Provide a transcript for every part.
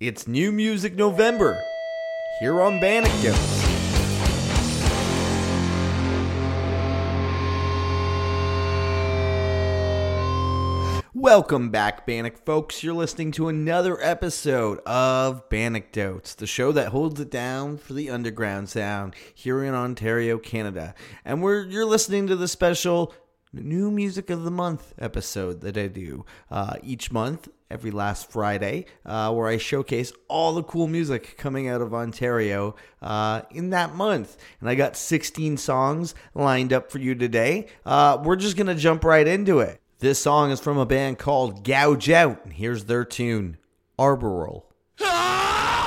It's New Music November here on Bandecdotes. Welcome back, Bannock folks. You're listening to another episode of Bandecdotes, the show that holds it down for the underground sound here in Ontario, Canada. And we're you're listening to the special New Music of the Month episode that I do uh, each month, every last Friday, uh, where I showcase all the cool music coming out of Ontario uh, in that month. And I got 16 songs lined up for you today. Uh, we're just going to jump right into it. This song is from a band called Gouge Out, and here's their tune, Arboral. I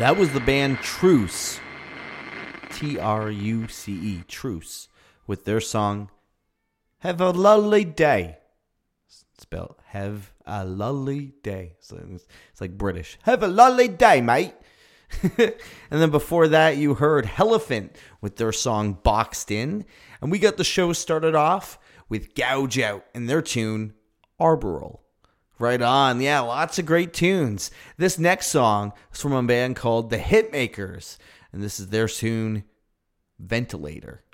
That was the band Truce. T R U C E, Truce, with their song Have a Lovely Day. Spelled Have a Lovely Day. So it's, it's like British. Have a lovely day, mate. and then before that, you heard Elephant with their song Boxed In. And we got the show started off with Gouge Out and their tune Arboral. Right on. Yeah, lots of great tunes. This next song is from a band called The Hitmakers, and this is their tune Ventilator.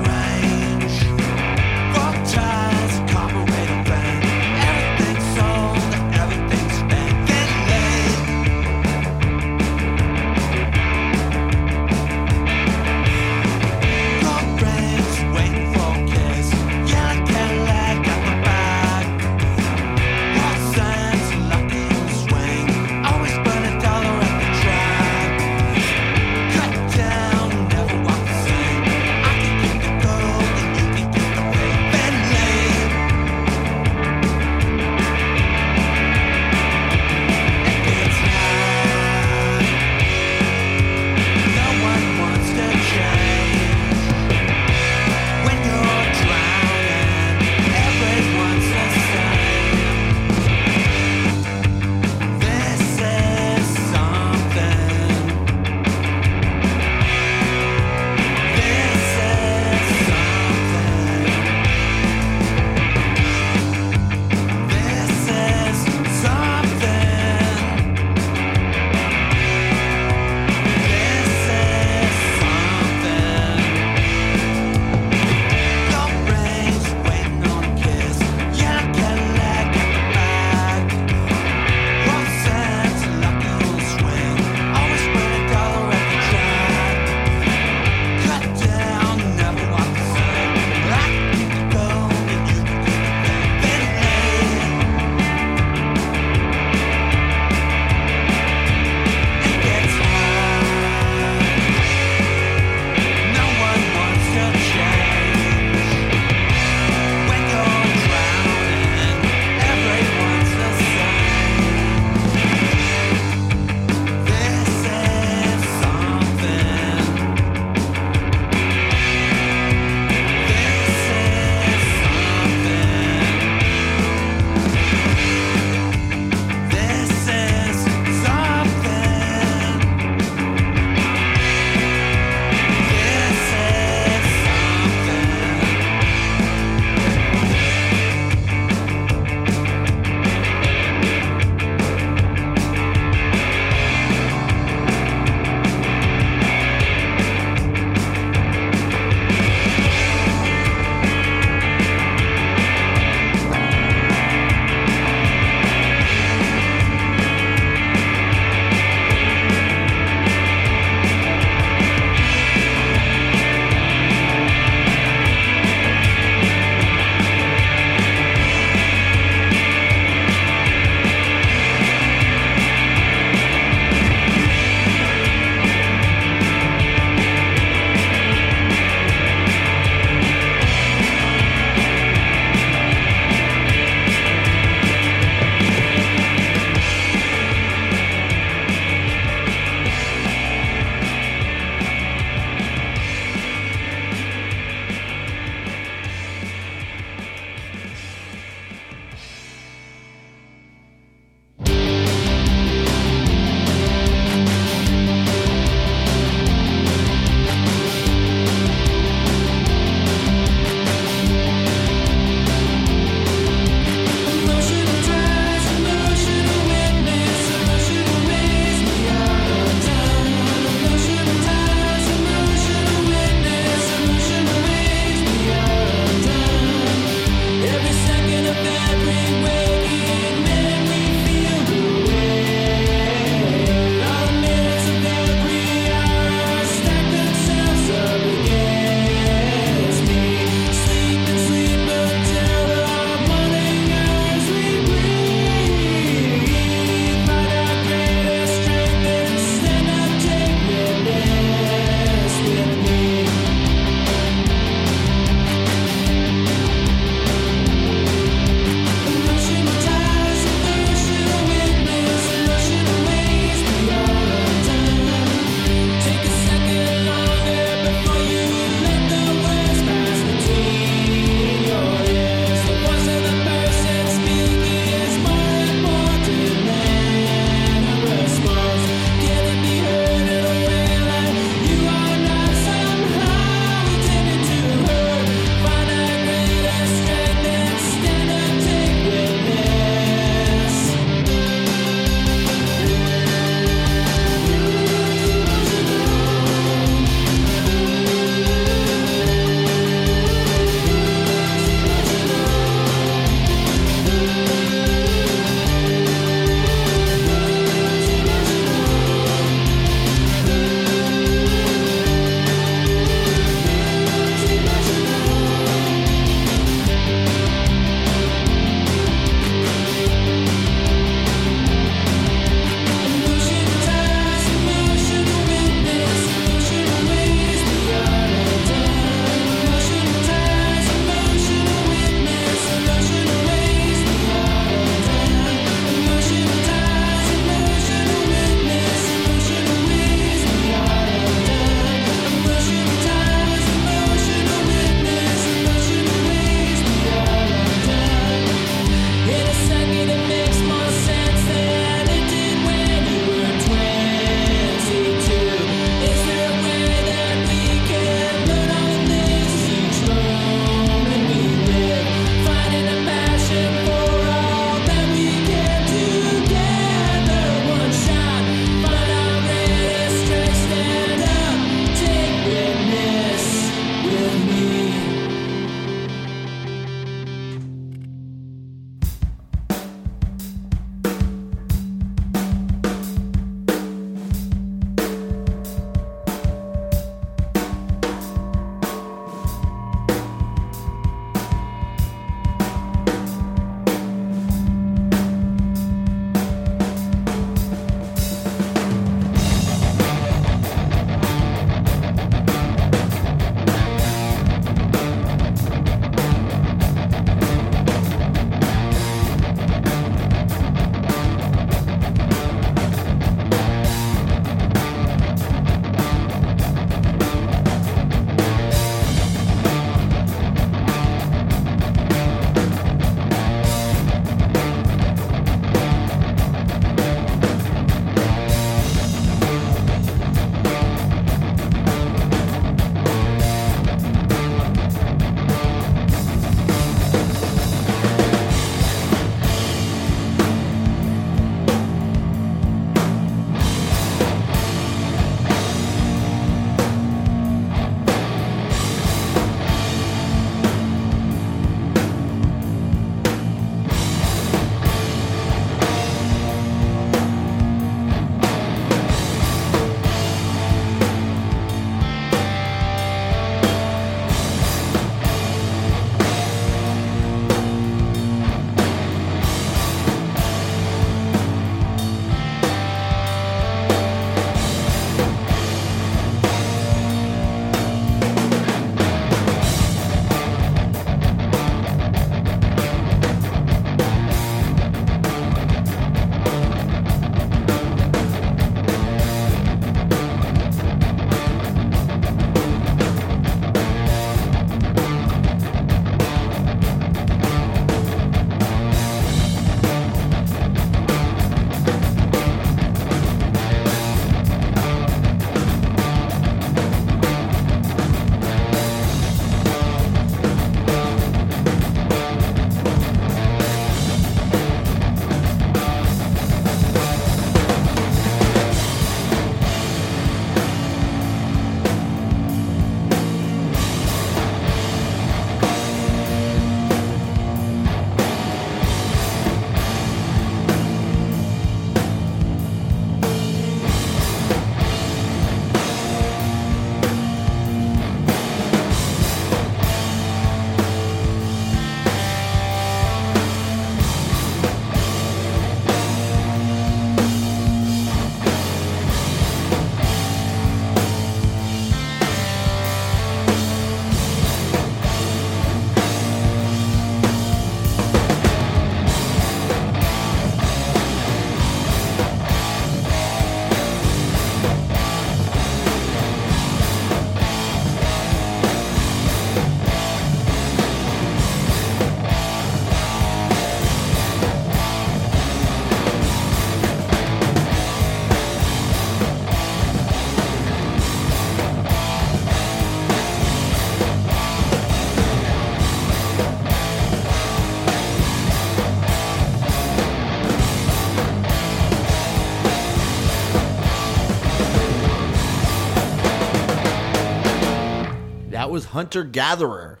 Hunter Gatherer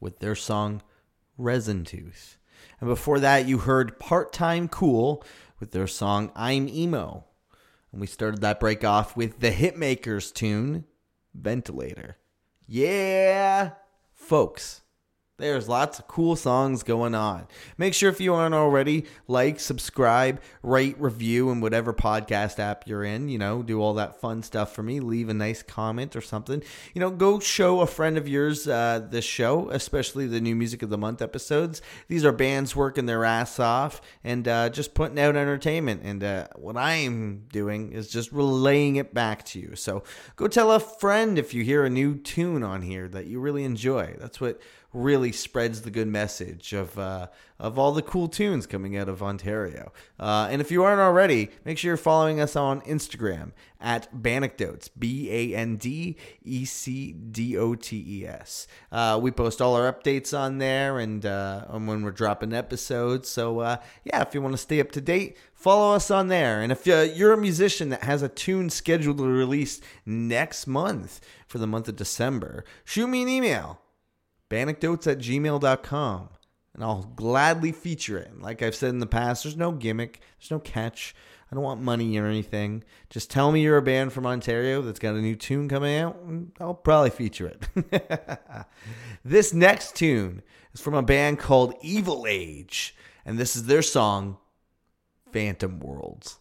with their song Resin Tooth. And before that, you heard Part Time Cool with their song I'm Emo. And we started that break off with the Hitmakers tune, Ventilator. Yeah, folks. There's lots of cool songs going on. Make sure if you aren't already, like, subscribe, rate, review, and whatever podcast app you're in. You know, do all that fun stuff for me. Leave a nice comment or something. You know, go show a friend of yours uh, this show, especially the new music of the month episodes. These are bands working their ass off and uh, just putting out entertainment. And uh, what I am doing is just relaying it back to you. So go tell a friend if you hear a new tune on here that you really enjoy. That's what really spreads the good message of uh, of all the cool tunes coming out of Ontario. Uh, and if you aren't already, make sure you're following us on Instagram at Bandecdotes, B A N D E C D O T E S. Uh, we post all our updates on there and, uh, when we're dropping episodes. So, uh, yeah, if you want to stay up to date, follow us on there. And if uh, you're a musician that has a tune scheduled to release next month for the month of December, shoot me an email bandecdotes at gmail.com and I'll gladly feature it. Like I've said in the past, there's no gimmick, there's no catch. I don't want money or anything. Just tell me you're a band from Ontario that's got a new tune coming out, and I'll probably feature it. this next tune is from a band called Evil Age, and this is their song, Phantom Worlds.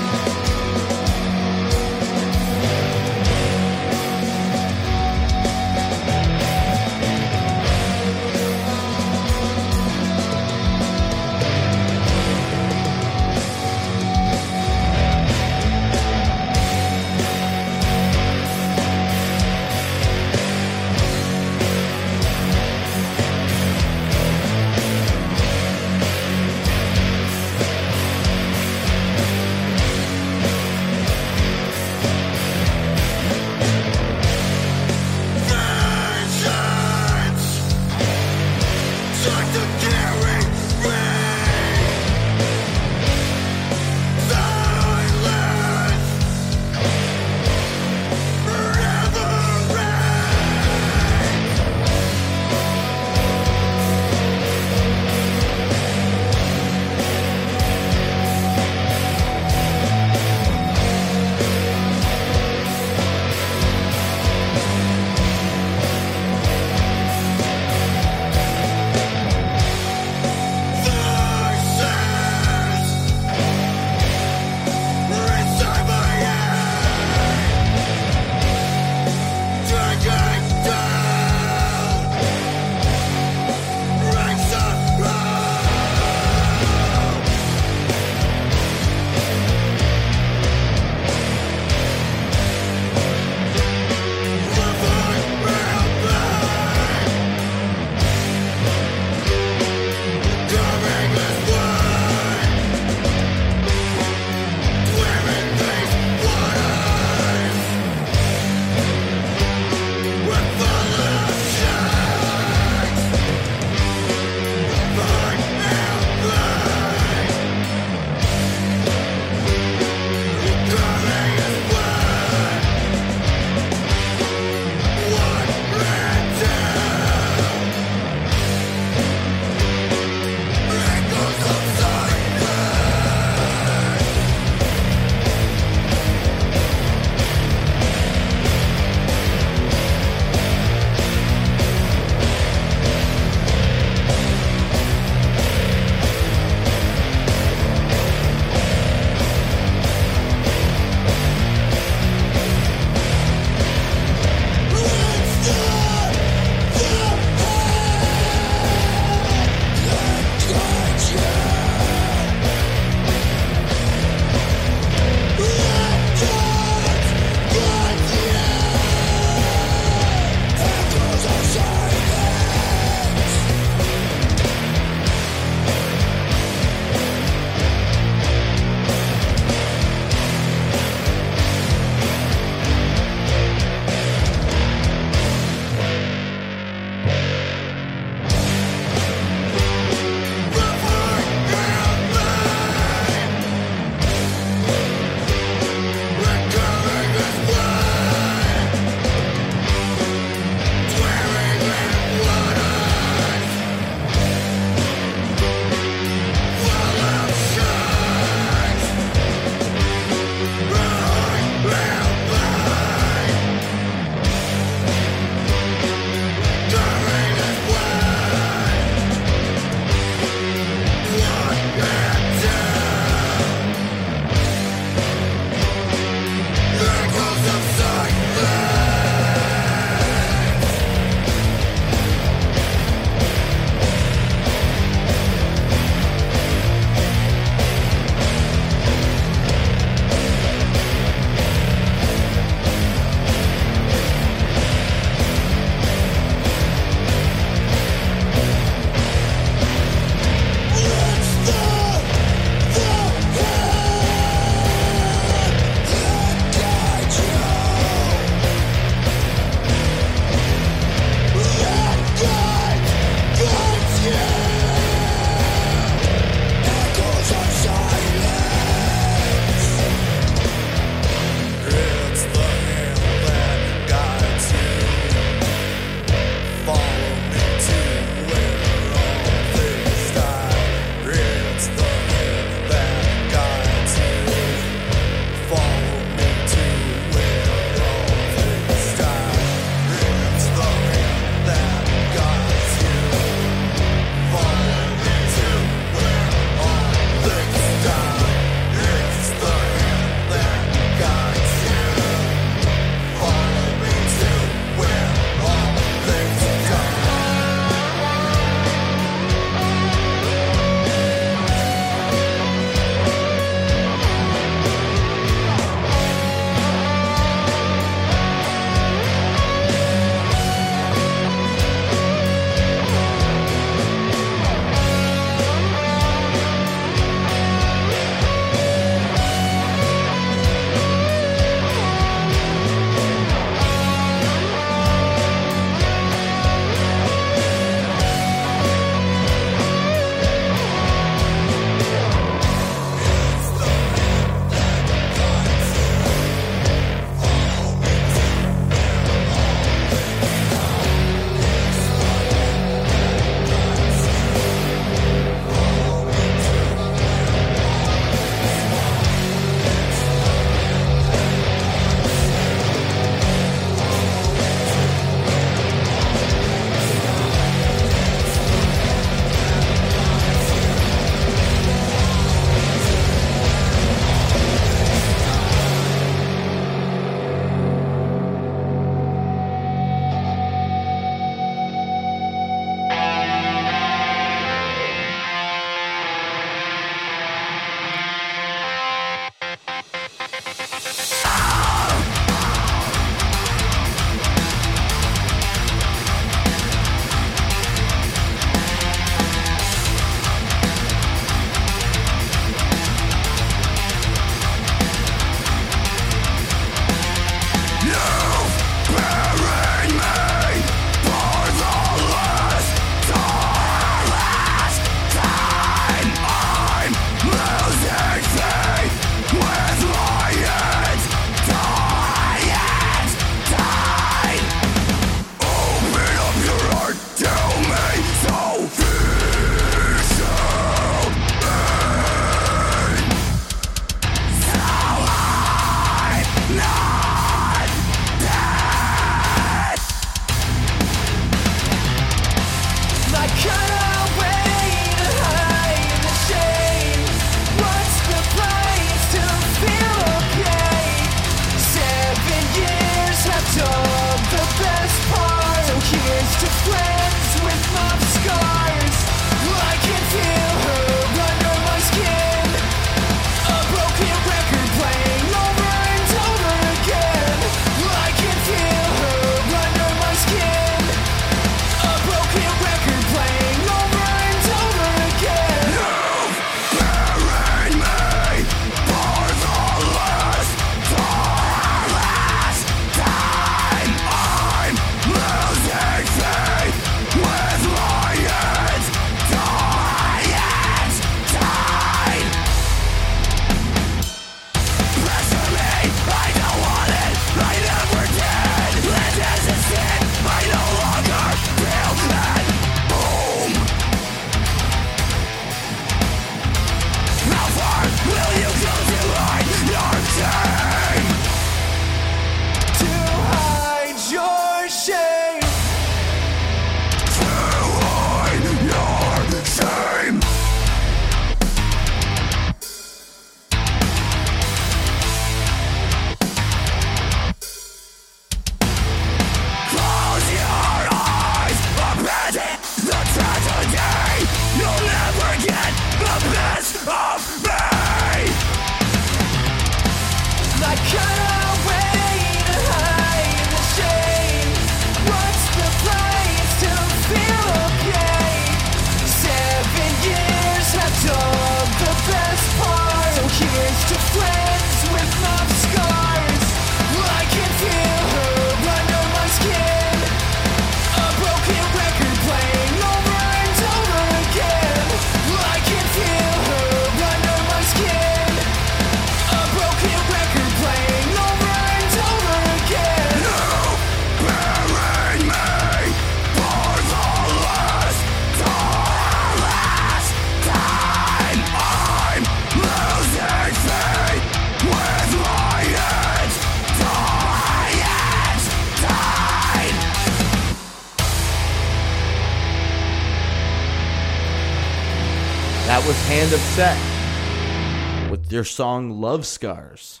Hand of Set with their song Love Scars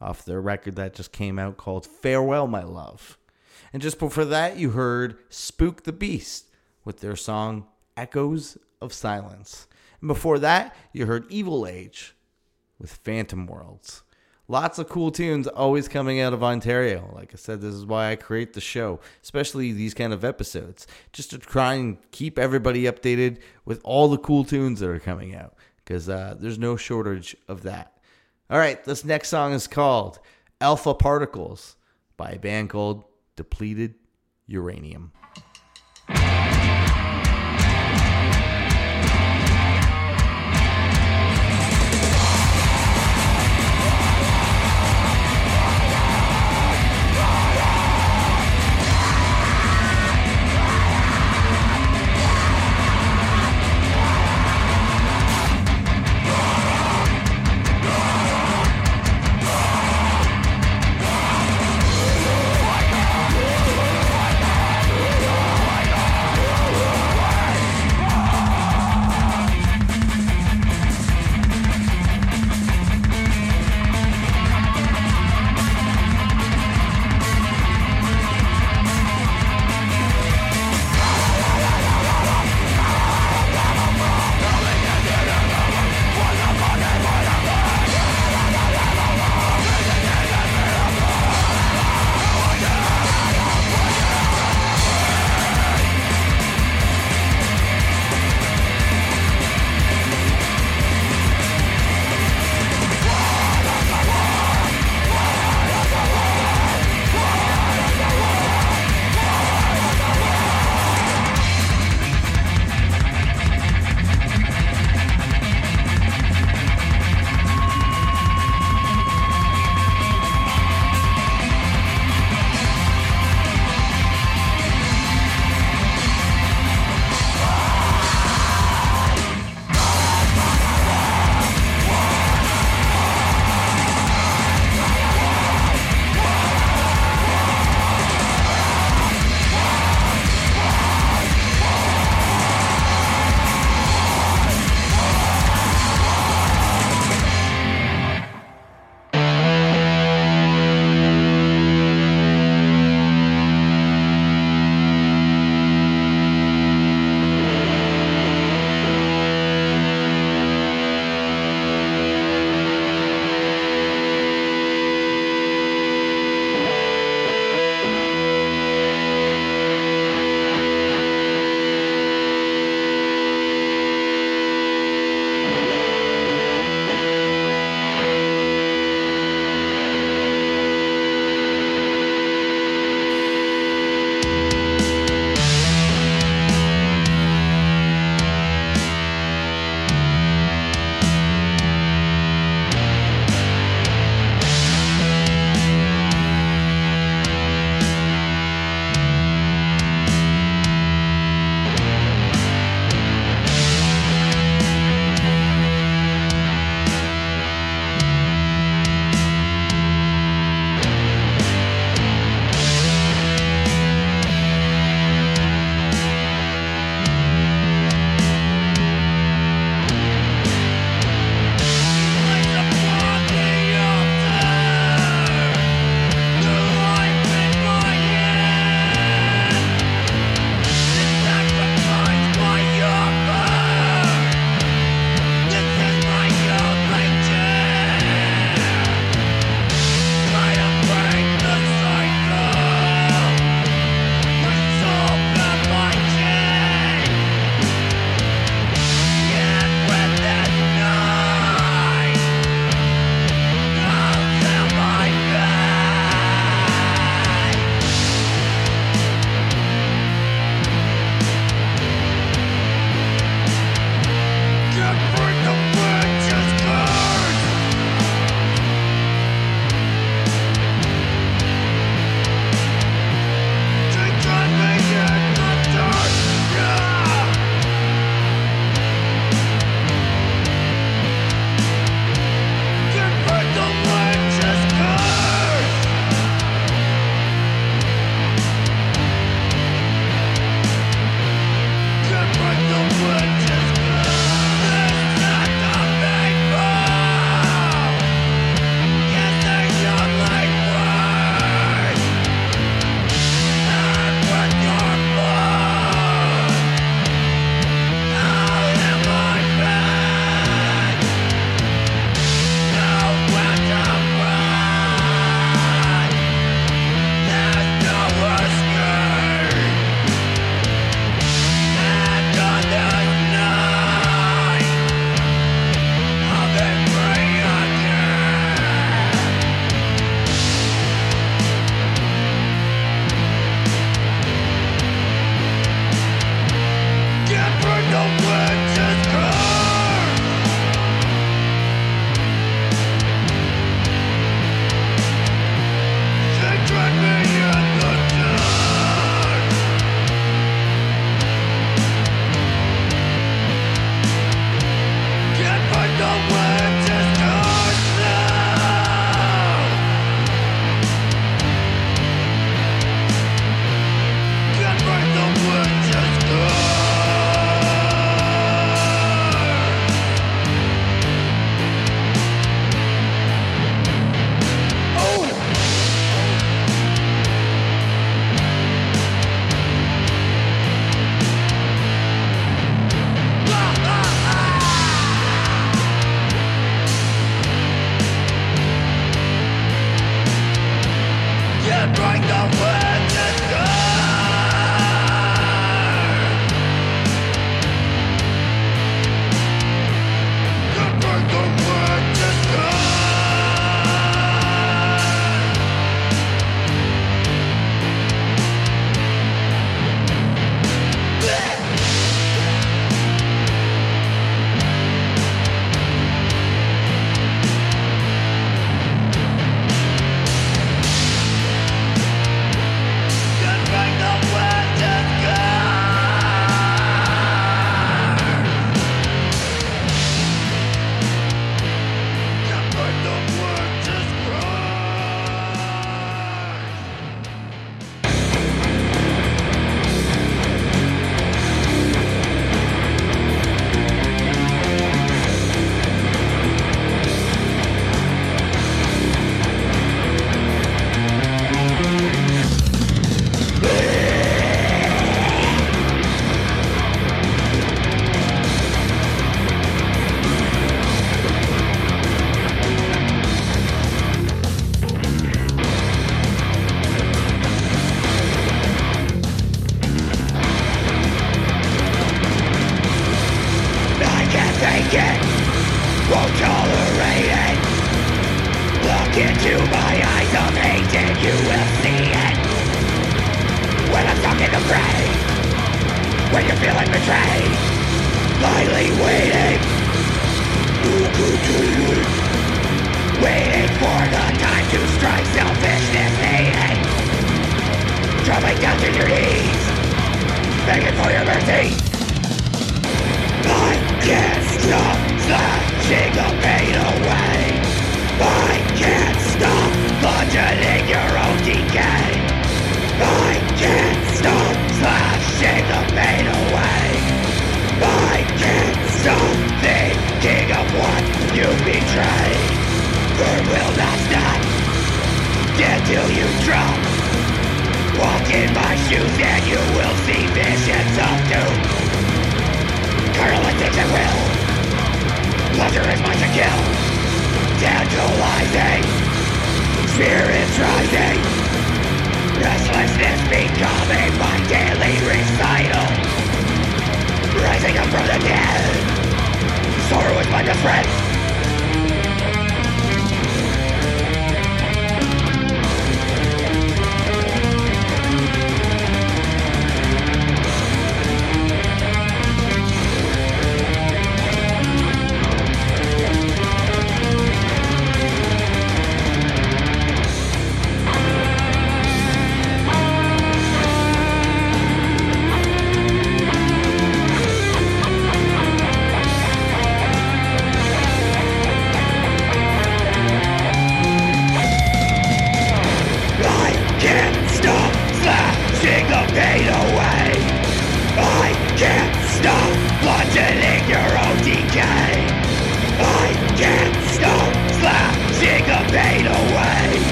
off their record that just came out called Farewell, My Love. And just before that, you heard Spook the Beast with their song Echoes of Silence. And before that, you heard Evil Age with Phantom Worlds. Lots of cool tunes always coming out of Ontario. Like I said, this is why I create the show, especially these kind of episodes, just to try and keep everybody updated with all the cool tunes that are coming out, because uh, there's no shortage of that. All right, this next song is called Alpha Particles by a band called Depleted Uranium.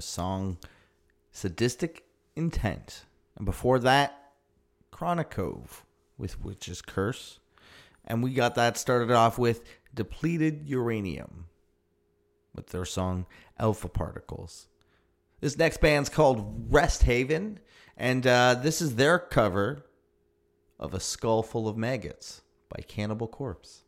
Song Sadistic Intent. And before that, Chronicove with Witch's Curse. And we got that started off with Depleted Uranium with their song Alpha Particles. This next band's called Rest Haven, and uh, this is their cover of A Skull Full of Maggots by Cannibal Corpse.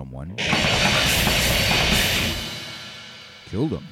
Someone, killed them.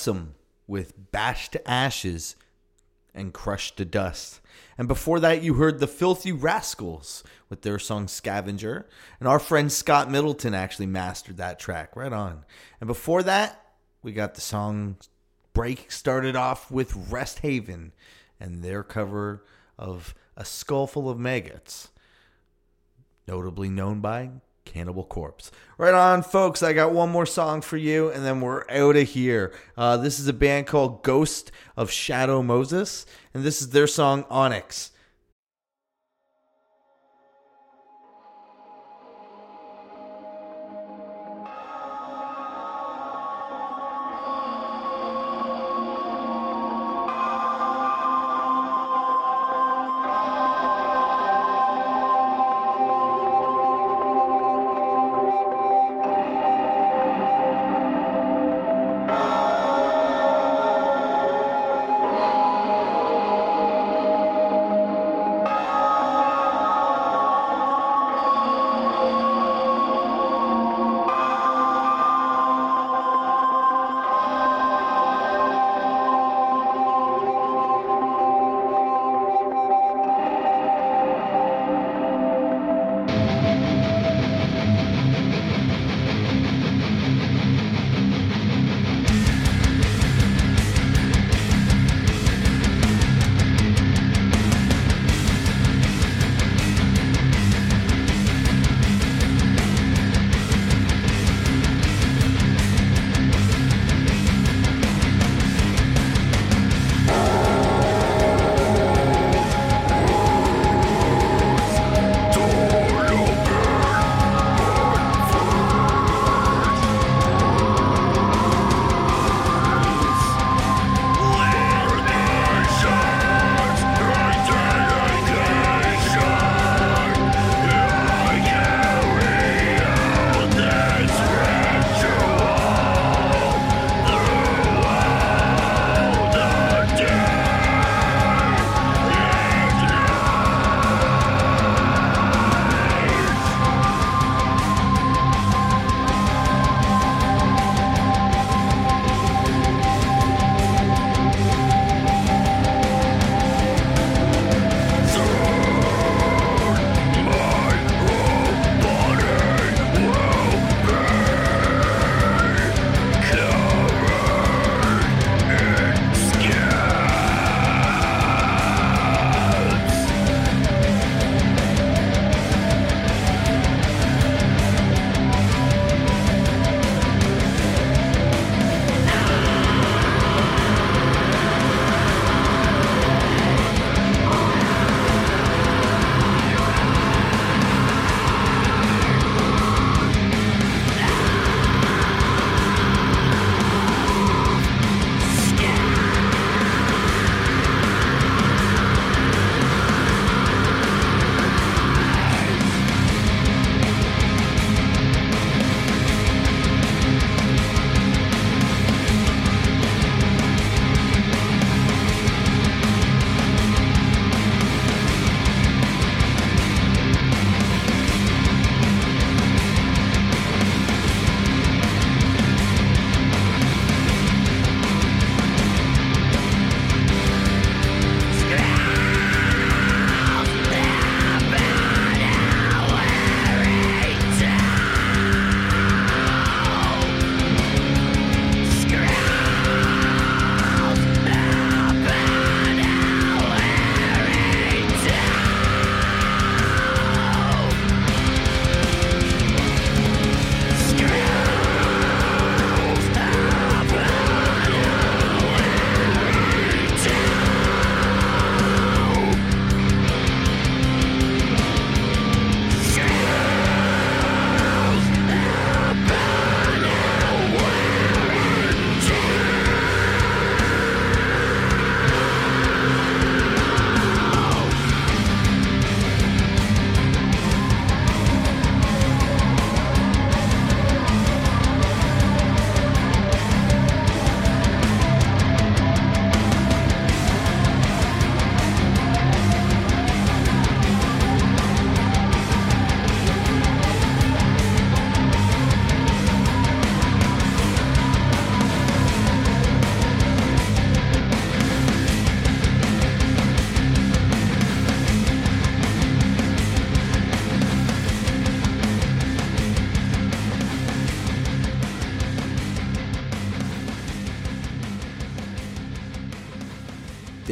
Abraxam with Bashed to Ashes and Crushed to Dust. And before that, you heard the Filthy Rascals with their song Scavenger. And our friend Scott Middleton actually mastered that track. Right on. And before that, we got the song Break started off with Rest Haven and their cover of A Skull Full of Maggots, notably known by Cannibal Corpse. Right on, folks. I got one more song for you, and then we're out of here. Uh, this is a band called Ghost of Shadow Moses, and this is their song Onyx.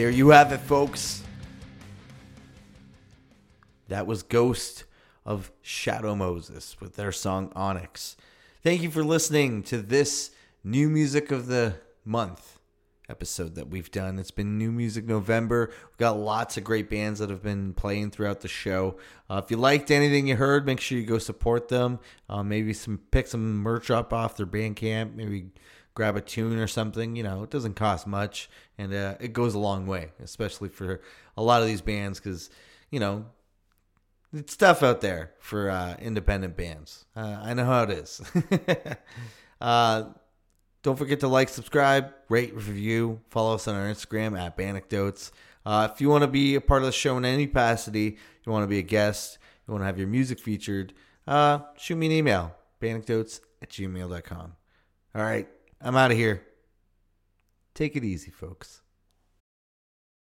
There you have it, folks. That was Ghost of Shadow Moses with their song Onyx. Thank you for listening to this new music of the month episode that we've done. It's been New Music November. We've got lots of great bands that have been playing throughout the show. Uh, if you liked anything you heard, make sure you go support them. Uh, maybe some pick some merch up off their Bandcamp. Maybe grab a tune or something. You know, it doesn't cost much, and uh, it goes a long way, especially for a lot of these bands because you know it's tough out there for uh, independent bands. Uh, I know how it is. uh, don't forget to like, subscribe, rate, review, follow us on our Instagram at Bandecdotes. Uh, if you want to be a part of the show in any capacity, you want to be a guest, you want to have your music featured, uh, shoot me an email, bandecdotes at gmail.com. All right, I'm out of here. Take it easy, folks.